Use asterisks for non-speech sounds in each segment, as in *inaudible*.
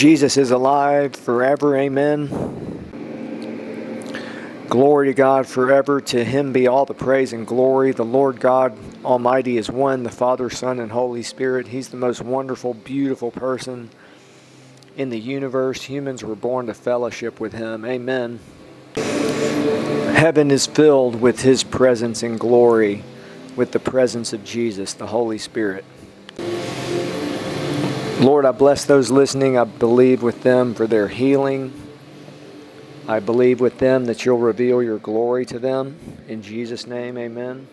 Jesus is alive forever. Amen. Glory to God forever. To him be all the praise and glory. The Lord God Almighty is one, the Father, Son, and Holy Spirit. He's the most wonderful, beautiful person in the universe. Humans were born to fellowship with him. Amen. Heaven is filled with his presence and glory, with the presence of Jesus, the Holy Spirit. Lord, I bless those listening. I believe with them for their healing. I believe with them that you'll reveal your glory to them. In Jesus' name, amen.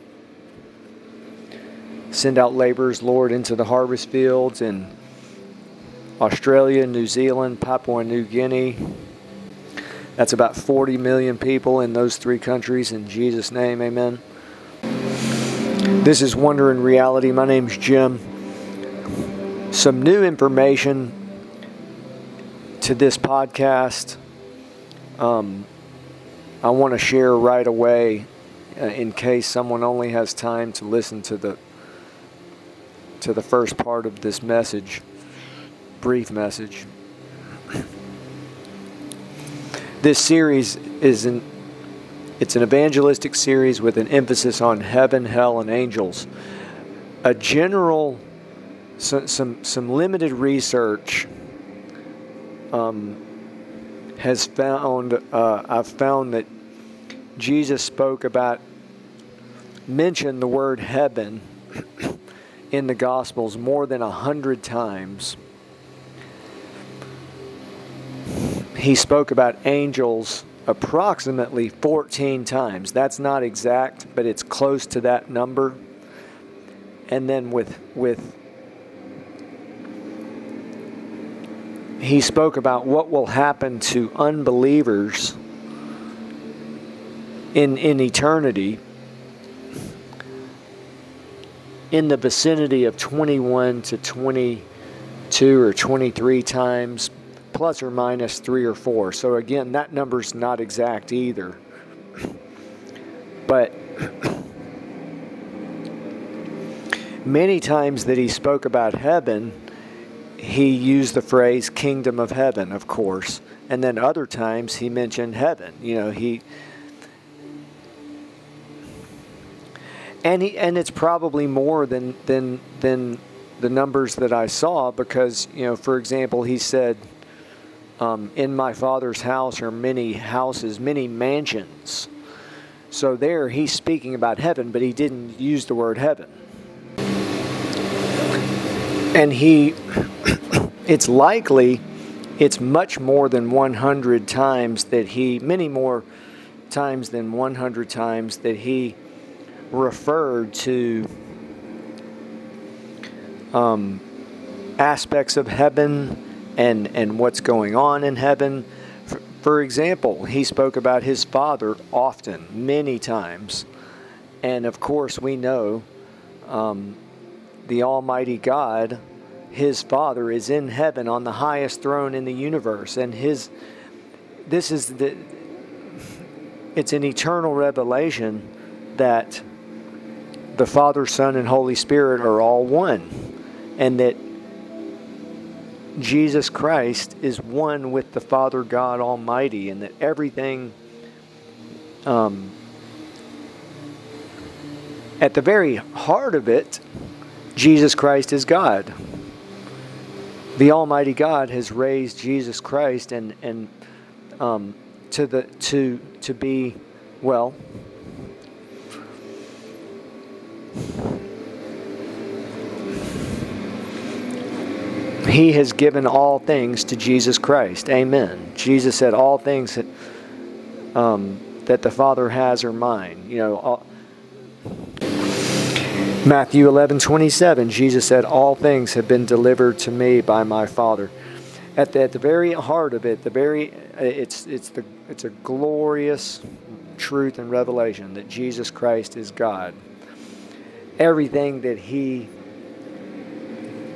Send out laborers, Lord, into the harvest fields in Australia, New Zealand, Papua New Guinea. That's about 40 million people in those three countries. In Jesus' name, amen. This is Wonder in Reality. My name's Jim some new information to this podcast. Um, I want to share right away, uh, in case someone only has time to listen to the to the first part of this message, brief message. This series is an it's an evangelistic series with an emphasis on heaven, hell, and angels. A general some some some limited research um, has found uh, I've found that Jesus spoke about mentioned the word heaven *clears throat* in the Gospels more than a hundred times. He spoke about angels approximately 14 times. That's not exact, but it's close to that number. And then with with he spoke about what will happen to unbelievers in, in eternity in the vicinity of 21 to 22 or 23 times, plus or minus three or four. So, again, that number's not exact either. But many times that he spoke about heaven, he used the phrase kingdom of heaven, of course. And then other times he mentioned heaven. You know, he and he and it's probably more than than than the numbers that I saw because you know, for example, he said, um, "In my Father's house are many houses, many mansions." So there, he's speaking about heaven, but he didn't use the word heaven. And he *clears throat* it's likely it's much more than 100 times that he, many more times than 100 times that he referred to um, aspects of heaven and, and what's going on in heaven. For, for example, he spoke about his father often, many times. And of course, we know um, the Almighty God his father is in heaven on the highest throne in the universe and his this is the it's an eternal revelation that the father son and holy spirit are all one and that jesus christ is one with the father god almighty and that everything um, at the very heart of it jesus christ is god the Almighty God has raised Jesus Christ and and um, to the to to be well. He has given all things to Jesus Christ. Amen. Jesus said, "All things that um, that the Father has are mine." You know. All, Matthew 11, 27, Jesus said, All things have been delivered to me by my Father. At the, at the very heart of it, the very uh, it's it's the it's a glorious truth and revelation that Jesus Christ is God. Everything that He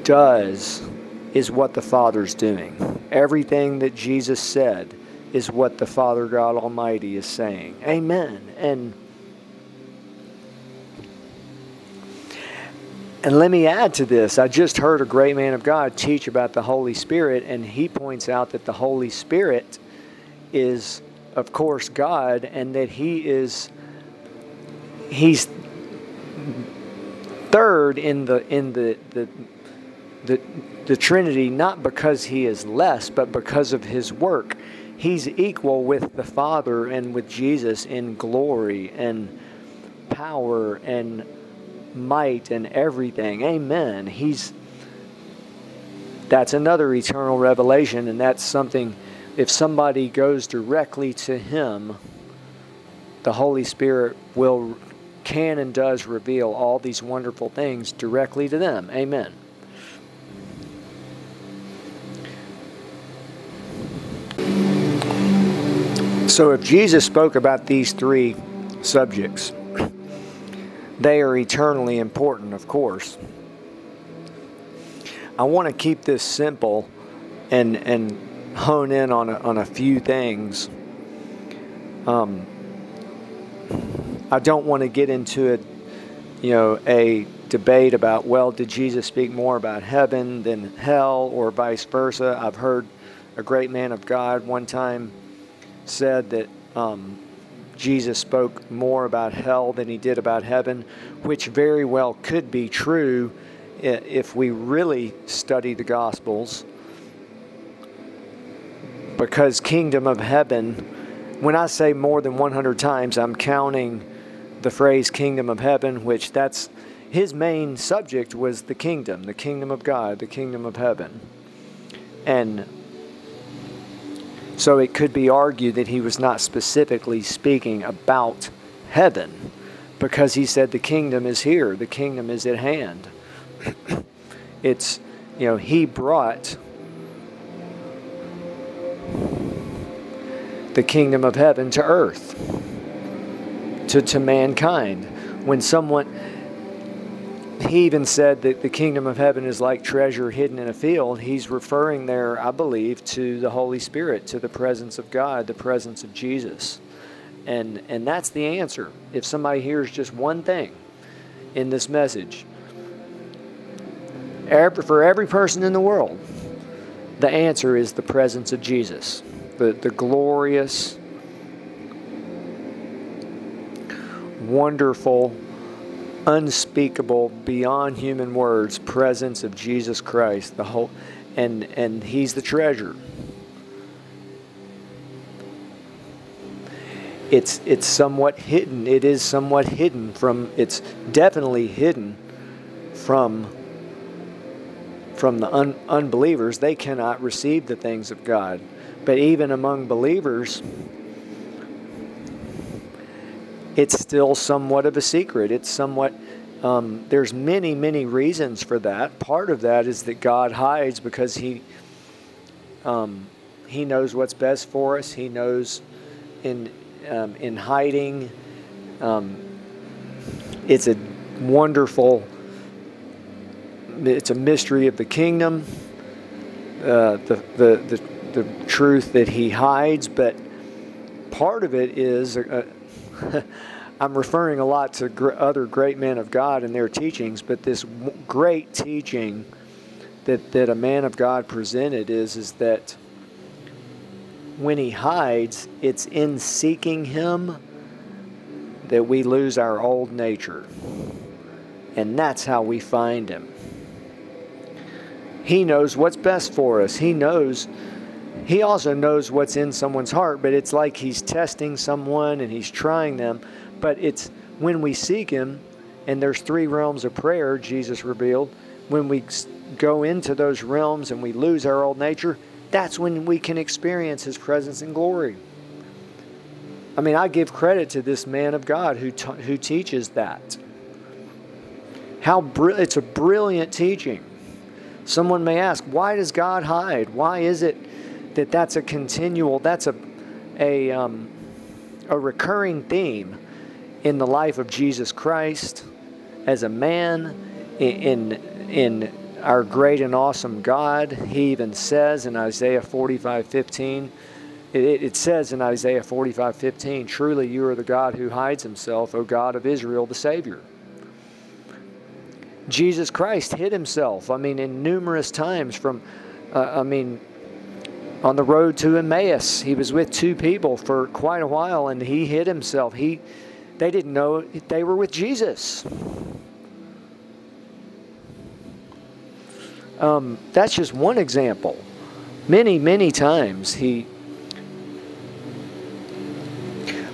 does is what the Father's doing. Everything that Jesus said is what the Father God Almighty is saying. Amen. And And let me add to this. I just heard a great man of God teach about the Holy Spirit, and he points out that the Holy Spirit is, of course, God, and that he is he's third in the in the the the, the Trinity not because he is less, but because of his work. He's equal with the Father and with Jesus in glory and power and might and everything. Amen. He's that's another eternal revelation, and that's something if somebody goes directly to him, the Holy Spirit will can and does reveal all these wonderful things directly to them. Amen. So if Jesus spoke about these three subjects, they are eternally important, of course. I want to keep this simple and and hone in on a, on a few things. Um, I don't want to get into a, you know, a debate about well, did Jesus speak more about heaven than hell, or vice versa? I've heard a great man of God one time said that um, Jesus spoke more about hell than he did about heaven, which very well could be true if we really study the Gospels. Because kingdom of heaven, when I say more than 100 times, I'm counting the phrase kingdom of heaven, which that's his main subject was the kingdom, the kingdom of God, the kingdom of heaven. And so it could be argued that he was not specifically speaking about heaven because he said the kingdom is here, the kingdom is at hand. *coughs* it's, you know, he brought the kingdom of heaven to earth, to, to mankind. When someone, he even said that the kingdom of heaven is like treasure hidden in a field. He's referring there, I believe, to the Holy Spirit, to the presence of God, the presence of Jesus. And, and that's the answer. If somebody hears just one thing in this message, for every person in the world, the answer is the presence of Jesus, the, the glorious, wonderful, unspeakable, beyond human words presence of Jesus Christ, the whole and and he's the treasure. It's it's somewhat hidden. It is somewhat hidden from it's definitely hidden from from the un, unbelievers. They cannot receive the things of God. But even among believers, it's still somewhat of a secret. It's somewhat, um, there's many, many reasons for that. Part of that is that God hides because He, um, He knows what's best for us. He knows in, um, in hiding. Um, it's a wonderful, it's a mystery of the kingdom, uh, the, the, the, the truth that He hides, but part of it is. Uh, *laughs* I'm referring a lot to gr- other great men of God and their teachings, but this w- great teaching that, that a man of God presented is, is that when he hides, it's in seeking him that we lose our old nature. And that's how we find him. He knows what's best for us. He knows he also knows what's in someone's heart, but it's like he's testing someone and he's trying them. But it's when we seek him, and there's three realms of prayer, Jesus revealed. When we go into those realms and we lose our old nature, that's when we can experience his presence and glory. I mean, I give credit to this man of God who, t- who teaches that. How br- it's a brilliant teaching. Someone may ask, why does God hide? Why is it that that's a continual, that's a, a, um, a recurring theme in the life of Jesus Christ as a man, in, in our great and awesome God. He even says in Isaiah 45 15, it, it says in Isaiah 45 15, Truly you are the God who hides himself, O God of Israel, the Savior. Jesus Christ hid himself. I mean, in numerous times from, uh, I mean, on the road to Emmaus, he was with two people for quite a while, and he hid himself. He, they didn't know they were with Jesus. Um, that's just one example. Many, many times he.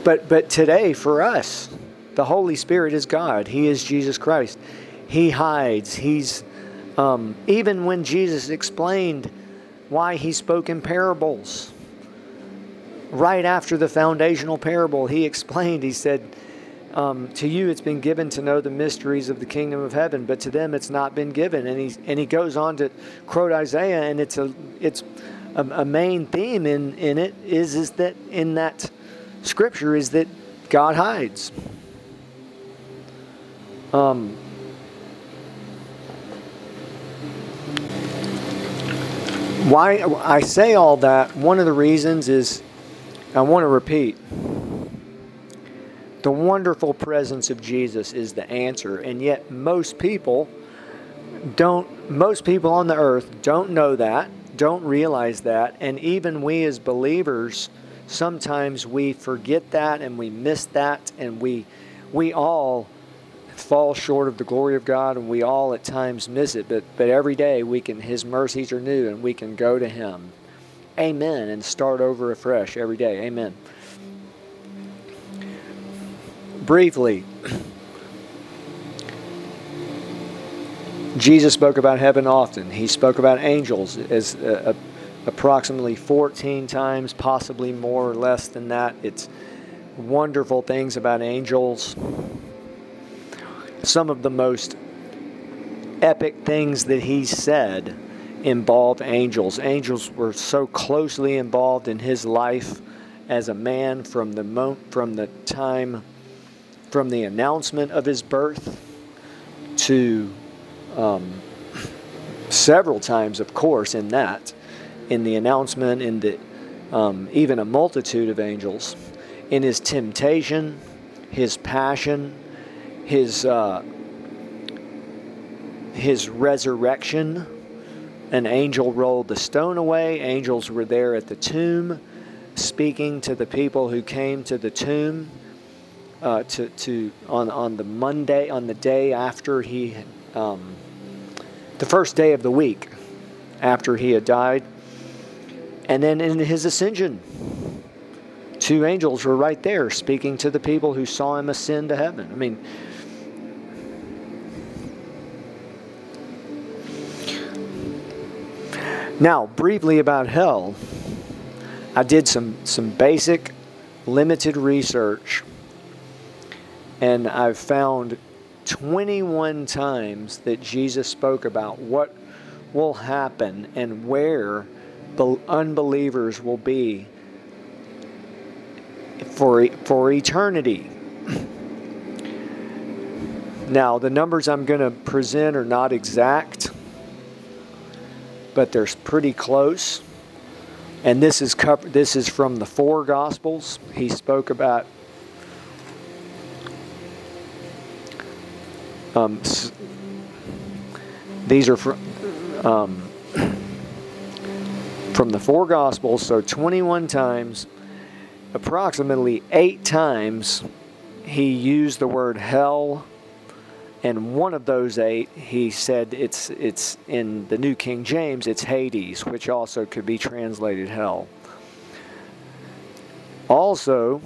But but today for us, the Holy Spirit is God. He is Jesus Christ. He hides. He's um, even when Jesus explained why he spoke in parables. Right after the foundational parable, he explained. He said um, to you it's been given to know the mysteries of the kingdom of heaven, but to them it's not been given. And he and he goes on to quote Isaiah, and it's a it's a, a main theme in in it is is that in that scripture is that God hides. Um, why I say all that, one of the reasons is I want to repeat. The wonderful presence of Jesus is the answer, and yet most people don't, most people on the earth don't know that, don't realize that, and even we as believers, sometimes we forget that and we miss that, and we, we all fall short of the glory of God, and we all at times miss it. But but every day we can, His mercies are new, and we can go to Him. Amen, and start over afresh every day. Amen briefly, *clears throat* Jesus spoke about heaven often. He spoke about angels as uh, uh, approximately 14 times, possibly more or less than that. It's wonderful things about angels. Some of the most epic things that he said involved angels. Angels were so closely involved in his life as a man from the mo- from the time from the announcement of his birth to um, several times, of course, in that, in the announcement, in the um, even a multitude of angels, in his temptation, his passion, his uh, his resurrection. An angel rolled the stone away. Angels were there at the tomb, speaking to the people who came to the tomb uh, to, to on, on the Monday, on the day after he, um, the first day of the week after he had died. And then in his ascension, two angels were right there speaking to the people who saw him ascend to heaven. I mean, now briefly about hell. I did some, some basic, limited research and I've found 21 times that Jesus spoke about what will happen and where the unbelievers will be for, for eternity. Now, the numbers I'm going to present are not exact, but they're pretty close. And this is covered, this is from the four gospels. He spoke about Um, these are from, um, *clears throat* from the four Gospels, so 21 times, approximately eight times, he used the word hell. And one of those eight, he said it's it's in the New King James, it's Hades, which also could be translated hell. Also,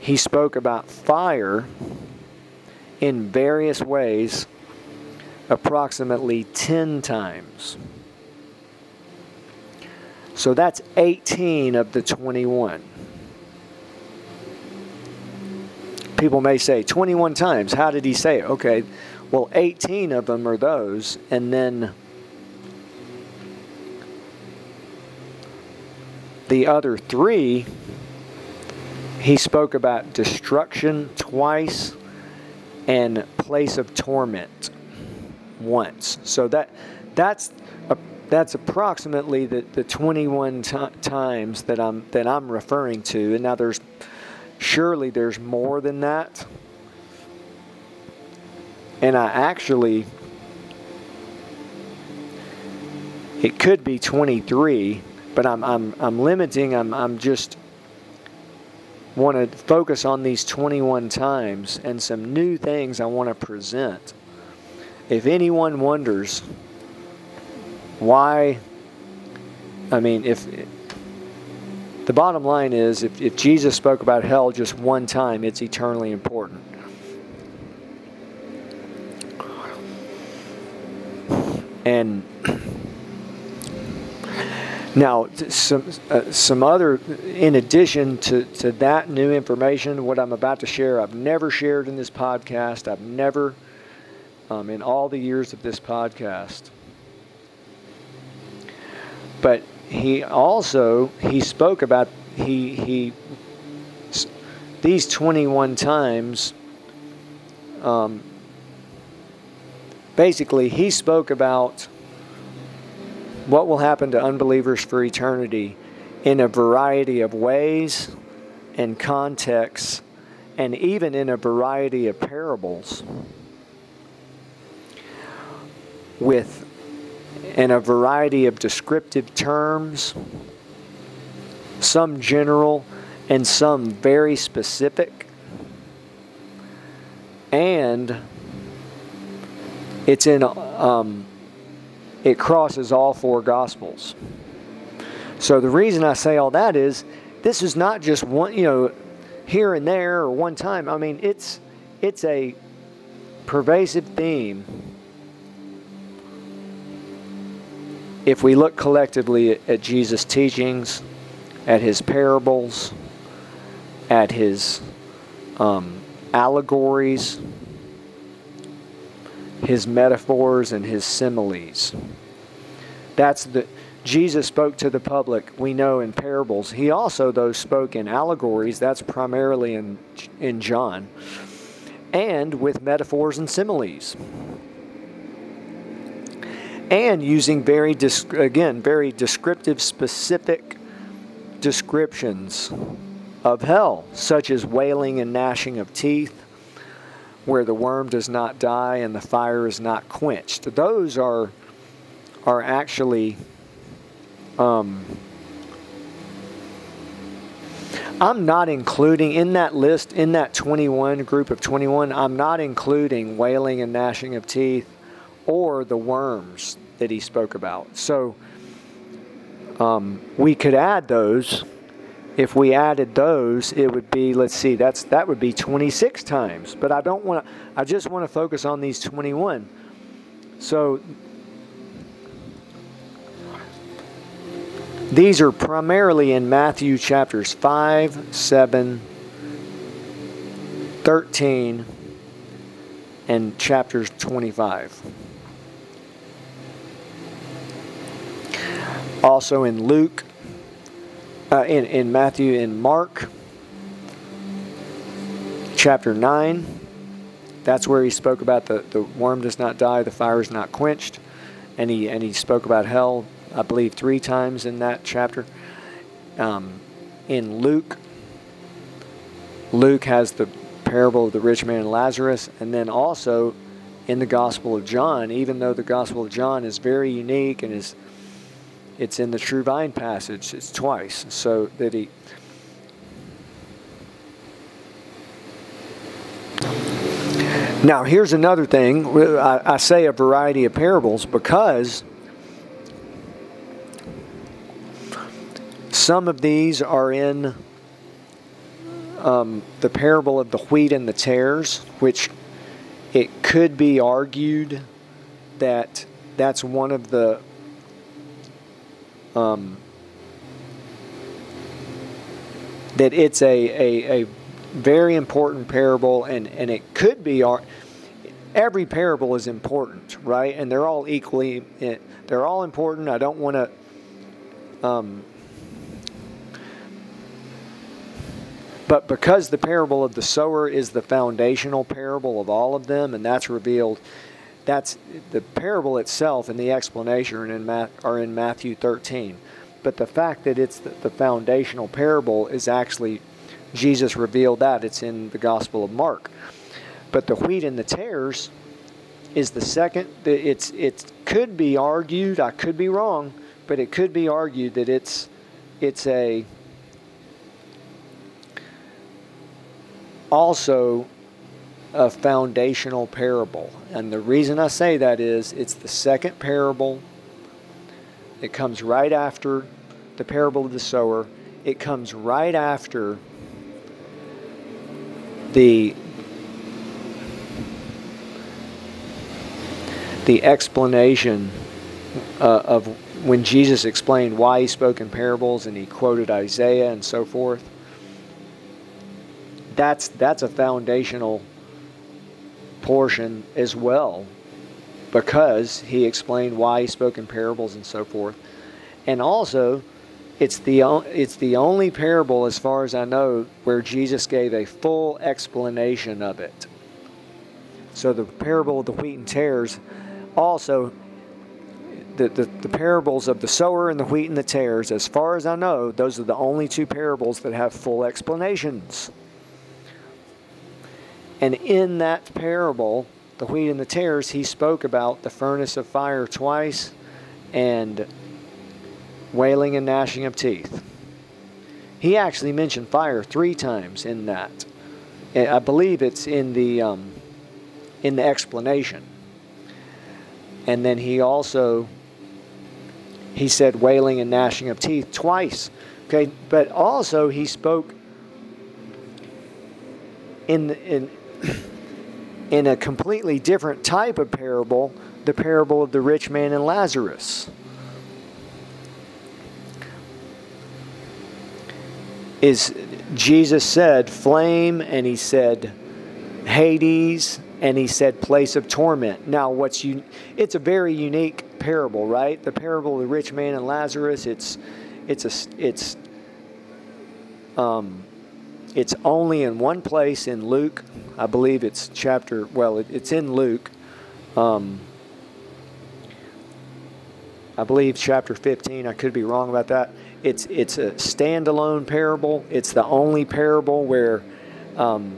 he spoke about fire in various ways approximately 10 times. So that's 18 of the 21. People may say 21 times. How did he say it? Okay, well, 18 of them are those, and then the other three, he spoke about destruction twice and place of torment once. So that that's that's approximately the, the 21 t- times that I'm that I'm referring to. And now there's surely there's more than that. And I actually, it could be 23, but I'm, I'm, I'm limiting, I'm, I'm just want to focus on these 21 times and some new things I want to present. If anyone wonders why, I mean, if the bottom line is if, if Jesus spoke about hell just one time, it's eternally important. And *clears throat* now, some uh, some other, in addition to, to that new information, what I'm about to share, I've never shared in this podcast. I've never, um, in all the years of this podcast. But he also he spoke about he he these 21 times. Um, basically, he spoke about what will happen to unbelievers for eternity in a variety of ways and contexts, and even in a variety of parables, with in a variety of descriptive terms, some general and some very specific. And it's in um, it crosses all four gospels. So the reason I say all that is this is not just one, you know, here and there or one time. I mean, it's it's a pervasive theme. If we look collectively at Jesus' teachings, at his parables, at his um, allegories, his metaphors and his similes. That's the Jesus spoke to the public, we know in parables. He also though spoke in allegories, that's primarily in in John. And with metaphors and similes. And using very again, very descriptive specific descriptions of hell, such as wailing and gnashing of teeth, where the worm does not die and the fire is not quenched. Those are are actually um, I'm not including in that list, in that 21 group of 21, I'm not including wailing and gnashing of teeth or the worms that he spoke about. So um, we could add those if we added those, it would be let's see, that's that would be 26 times. But I don't want to. I just want to focus on these 21. So these are primarily in Matthew chapters 5, 7, 13, and chapters 25. Also in Luke uh, in, in Matthew and Mark chapter 9. That's where he spoke about the, the worm does not die, the fire is not quenched. And he, and he spoke about hell, I believe, three times in that chapter. Um, in Luke, Luke has the parable of the rich man and Lazarus. And then also in the Gospel of John, even though the Gospel of John is very unique and is it's in the true vine passage. It's twice. So that he. Now, here's another thing. I, I say a variety of parables because some of these are in um, the parable of the wheat and the tares, which it could be argued that that's one of the um, that it's a, a, a, very important parable, and, and it could be our, every parable is important, right? And they're all equally, eh, they're all important. I don't want to, um, but because the parable of the sower is the foundational parable of all of them, and that's revealed that's the parable itself and the explanation are in, are in Matthew 13. But the fact that it's the, the foundational parable is actually, Jesus revealed that. It's in the Gospel of Mark. But the wheat and the tares is the second. It's it could be argued. I could be wrong, but it could be argued that it's it's a also a foundational parable. And the reason I say that is it's the second parable. It comes right after the parable of the sower. It comes right after the the explanation uh, of when Jesus explained why he spoke in parables and he quoted Isaiah and so forth. That's that's a foundational portion as well because he explained why he spoke in parables and so forth. And also, it's the, it's the only parable, as far as I know, where Jesus gave a full explanation of it. So the parable of the wheat and tares also, the, the, the parables of the sower and the wheat and the tares, as far as I know, those are the only two parables that have full explanations. And in that parable, the wheat and the tares, he spoke about the furnace of fire twice and wailing and gnashing of teeth. He actually mentioned fire three times in that. I believe it's in the um, in the explanation. And then he also he said wailing and gnashing of teeth twice. Okay, but also he spoke in in *coughs* in a completely different type of parable, the parable of the rich man and Lazarus. Is Jesus said flame and he said Hades and he said place of torment. Now what's you it's a very unique parable, right? The parable of the rich man and Lazarus, it's it's a it's um it's only in one place in Luke. I believe it's chapter, well, it, it's in Luke. Um, I believe chapter 15. I could be wrong about that. It's, it's a standalone parable. It's the only parable where um,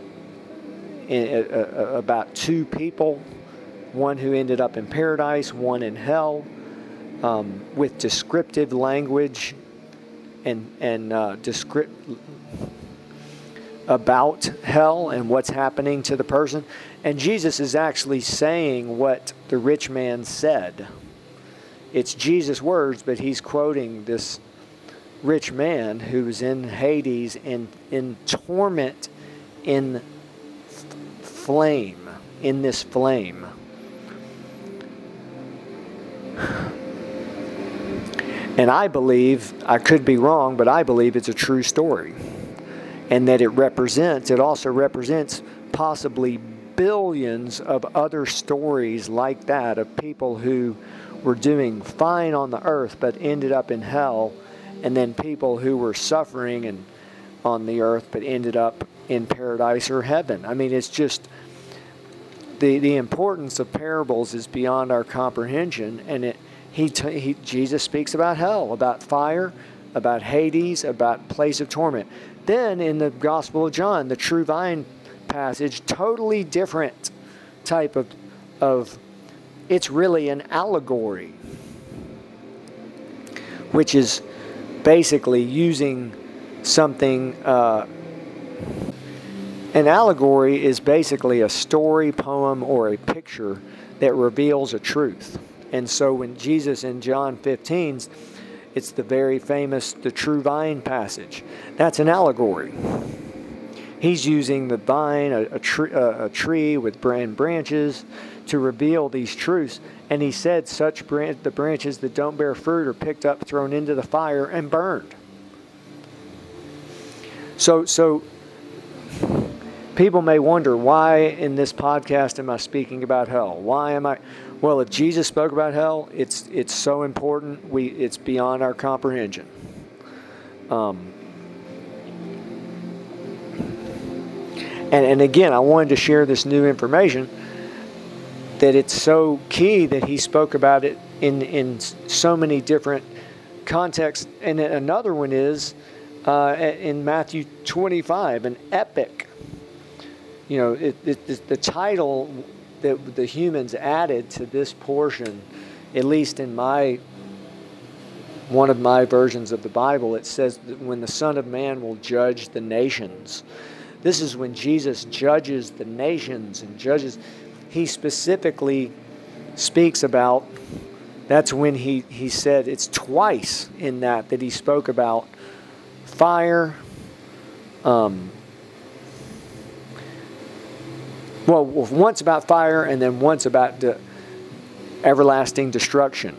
in, about two people, one who ended up in paradise, one in hell, um, with descriptive language and, and uh, descript, about hell and what's happening to the person. And Jesus is actually saying what the rich man said. It's Jesus' words, but he's quoting this rich man who's in Hades in, in torment in flame, in this flame. And I believe, I could be wrong, but I believe it's a true story and that it represents, it also represents possibly billions of other stories like that of people who were doing fine on the earth but ended up in hell, and then people who were suffering and on the earth but ended up in paradise or heaven. I mean, it's just the the importance of parables is beyond our comprehension, and it he, t- he Jesus speaks about hell, about fire, about Hades, about place of torment. Then in the Gospel of John, the true vine passage, totally different type of, of it's really an allegory, which is basically using something. Uh, an allegory is basically a story, poem, or a picture that reveals a truth. And so when Jesus in John 15 it's the very famous the true vine passage. That's an allegory. He's using the vine, a, a, tree, a, a tree with brand branches, to reveal these truths. And he said, such the branches that don't bear fruit are picked up, thrown into the fire, and burned. So, so people may wonder why in this podcast am I speaking about hell? Why am I? Well, if Jesus spoke about hell, it's it's so important. We it's beyond our comprehension. Um, and and again, I wanted to share this new information that it's so key that he spoke about it in in so many different contexts. And another one is uh, in Matthew 25, an epic. You know, it, it, the title that the humans added to this portion, at least in my one of my versions of the Bible, it says that when the Son of Man will judge the nations. This is when Jesus judges the nations and judges. He specifically speaks about that's when he, he said it's twice in that that he spoke about fire um, well once about fire and then once about the everlasting destruction.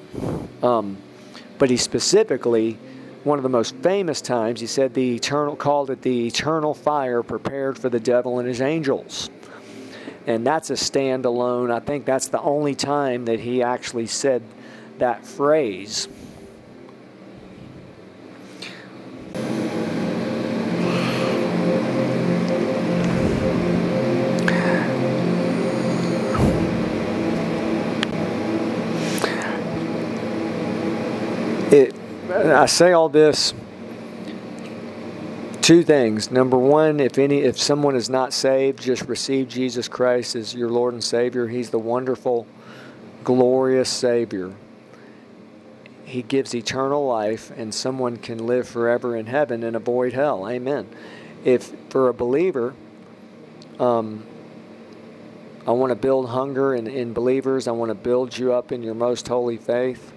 Um, but he specifically one of the most famous times he said the eternal called it the eternal fire prepared for the devil and his angels. And that's a standalone i think that's the only time that he actually said that phrase I say all this two things. Number one, if any if someone is not saved, just receive Jesus Christ as your Lord and Savior. He's the wonderful, glorious Savior. He gives eternal life and someone can live forever in heaven and avoid hell. Amen. If for a believer, um, I want to build hunger in, in believers. I want to build you up in your most holy faith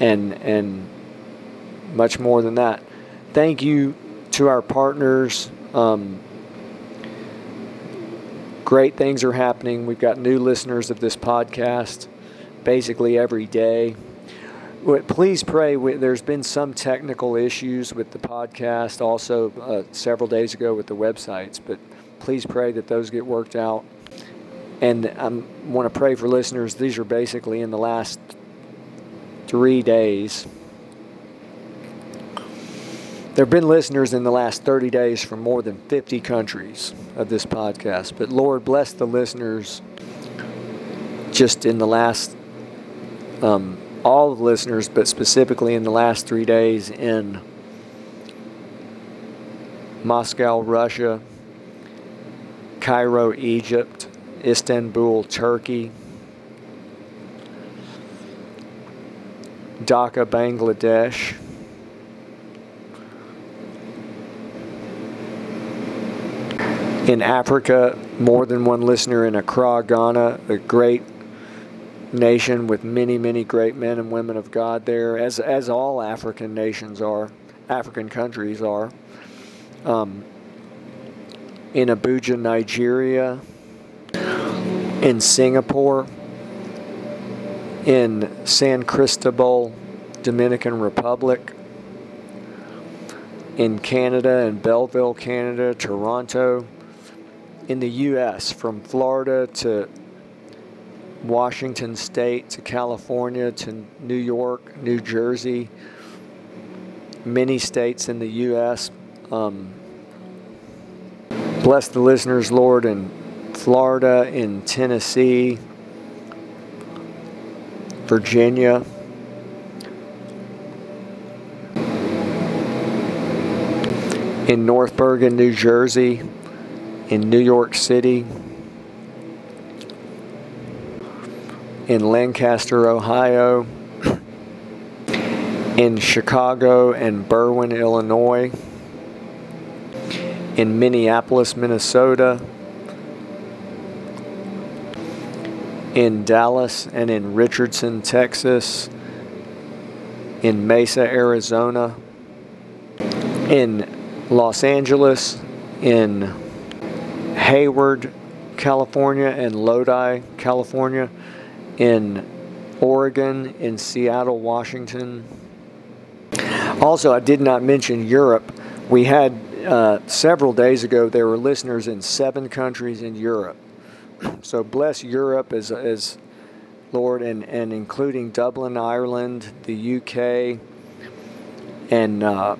and and much more than that. Thank you to our partners. Um, great things are happening. We've got new listeners of this podcast basically every day. Please pray. There's been some technical issues with the podcast, also uh, several days ago with the websites, but please pray that those get worked out. And I want to pray for listeners. These are basically in the last three days. There have been listeners in the last 30 days from more than 50 countries of this podcast. But Lord, bless the listeners just in the last, um, all the listeners, but specifically in the last three days in Moscow, Russia, Cairo, Egypt, Istanbul, Turkey, Dhaka, Bangladesh. In Africa, more than one listener in Accra, Ghana, a great nation with many, many great men and women of God there, as, as all African nations are, African countries are. Um, in Abuja, Nigeria, in Singapore, in San Cristobal, Dominican Republic, in Canada, in Belleville, Canada, Toronto, in the U.S., from Florida to Washington State to California to New York, New Jersey, many states in the U.S. Um, bless the listeners, Lord, in Florida, in Tennessee, Virginia. In North Bergen, New Jersey, in New York City, in Lancaster, Ohio, *clears throat* in Chicago and Berwyn, Illinois, in Minneapolis, Minnesota, in Dallas and in Richardson, Texas, in Mesa, Arizona, in Los Angeles, in Hayward, California, and Lodi, California, in Oregon, in Seattle, Washington. Also, I did not mention Europe. We had uh, several days ago, there were listeners in seven countries in Europe. So bless Europe as, as Lord, and, and including Dublin, Ireland, the UK, and uh,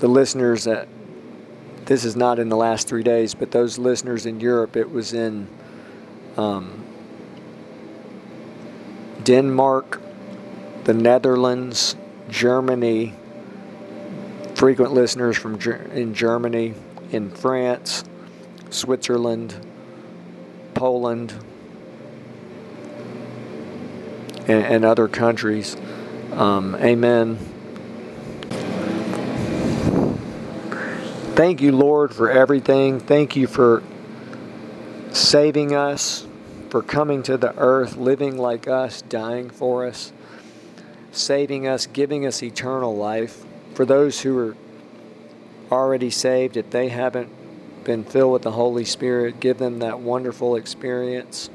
the listeners that this is not in the last three days, but those listeners in Europe, it was in um, Denmark, the Netherlands, Germany, frequent listeners from in Germany, in France, Switzerland, Poland, and, and other countries. Um, amen. Thank you, Lord, for everything. Thank you for saving us, for coming to the earth, living like us, dying for us, saving us, giving us eternal life. For those who are already saved, if they haven't been filled with the Holy Spirit, give them that wonderful experience.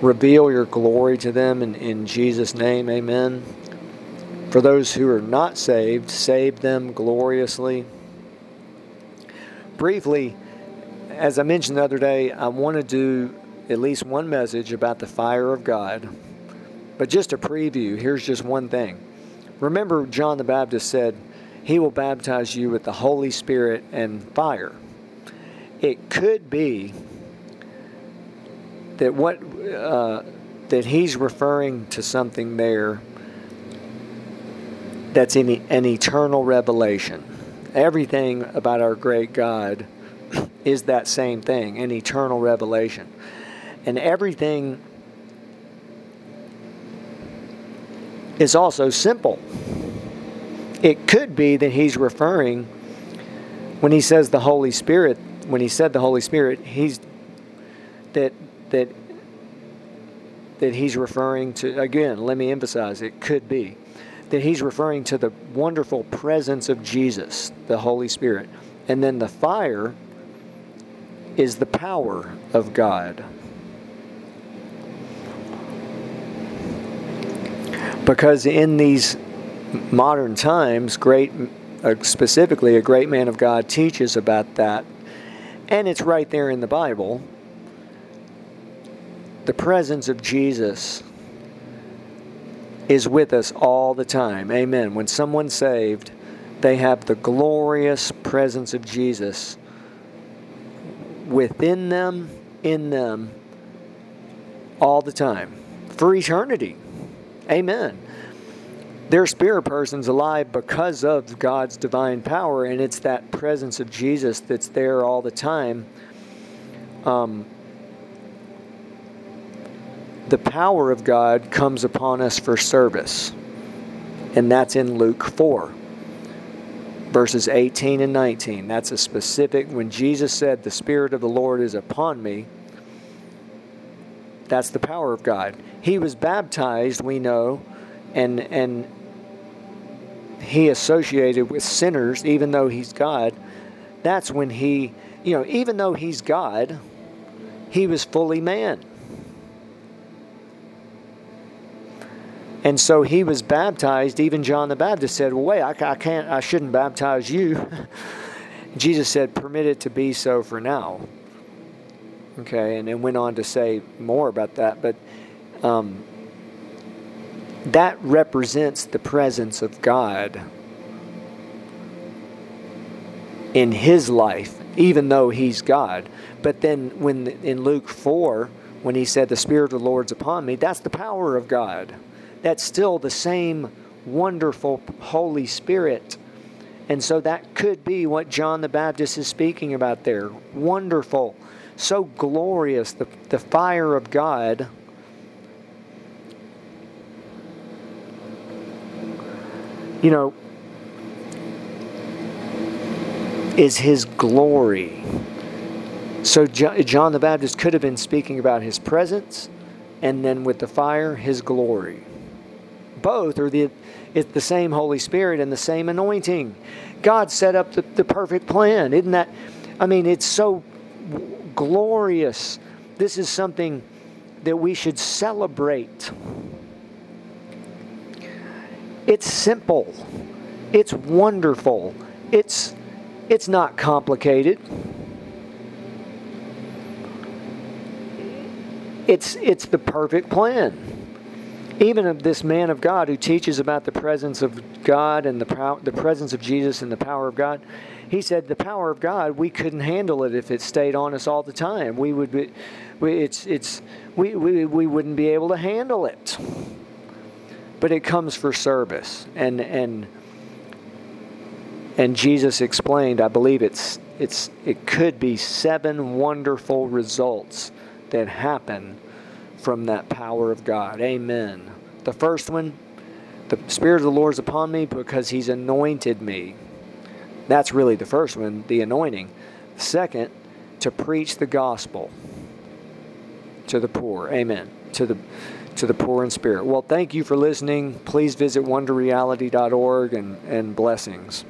Reveal your glory to them in, in Jesus' name, amen. For those who are not saved, save them gloriously. Briefly, as I mentioned the other day, I want to do at least one message about the fire of God. But just a preview, here's just one thing. Remember, John the Baptist said, He will baptize you with the Holy Spirit and fire. It could be that what uh, that he's referring to something there that's in an eternal revelation. Everything about our great God *clears throat* is that same thing, an eternal revelation. And everything is also simple. It could be that he's referring, when he says the Holy Spirit, when he said the Holy Spirit, he's that that that he's referring to again, let me emphasize it could be that he's referring to the wonderful presence of Jesus, the Holy Spirit. And then the fire is the power of God. Because in these modern times, great, uh, specifically, a great man of God teaches about that, and it's right there in the Bible. The presence of Jesus is with us all the time. Amen. When someone's saved, they have the glorious presence of Jesus within them, in them, all the time, for eternity. Amen. Their spirit person's alive because of God's divine power, and it's that presence of Jesus that's there all the time. Um, the power of God comes upon us for service, and that's in Luke 4 verses 18 and 19. That's a specific, when Jesus said, The Spirit of the Lord is upon me, that's the power of God. He was baptized, we know, and and he associated with sinners, even though he's God. That's when he, you know, even though he's God, he was fully man. And so he was baptized. Even John the Baptist said, Well, wait, I, I can't, I shouldn't baptize you. *laughs* Jesus said, Permit it to be so for now. Okay, and then went on to say more about that. But um, that represents the presence of God in his life, even though he's God. But then when in Luke 4, when he said, The Spirit of the Lord's upon me, that's the power of God that's still the same wonderful Holy Spirit. And so that could be what John the Baptist is speaking about there. Wonderful, so glorious, the, the fire of God. You know, is his glory. So John the Baptist could have been speaking about his presence and then with the fire, his glory both are the, it's the same Holy Spirit and the same anointing. God set up the, the perfect plan. Isn't that? I mean, it's so glorious. This is something that we should celebrate. It's simple. It's wonderful. It's it's not complicated. It's it's the perfect plan even of this man of God who teaches about the presence of God and the power, the presence of Jesus and the power of God, he said the power of God we couldn't handle it if it stayed on us all the time. We would be, we, it's it's we, we we wouldn't be able to handle it. But it comes for service, and and and Jesus explained. I believe it's it's it could be seven wonderful results that happen from that power of God. Amen. The first one, the Spirit of the Lord is upon me because He's anointed me. That's really the first one, the anointing. Second, to preach the gospel to the poor. Amen. To the to the poor in spirit. Well, thank you for listening. Please visit wonderreality.org and, and blessings.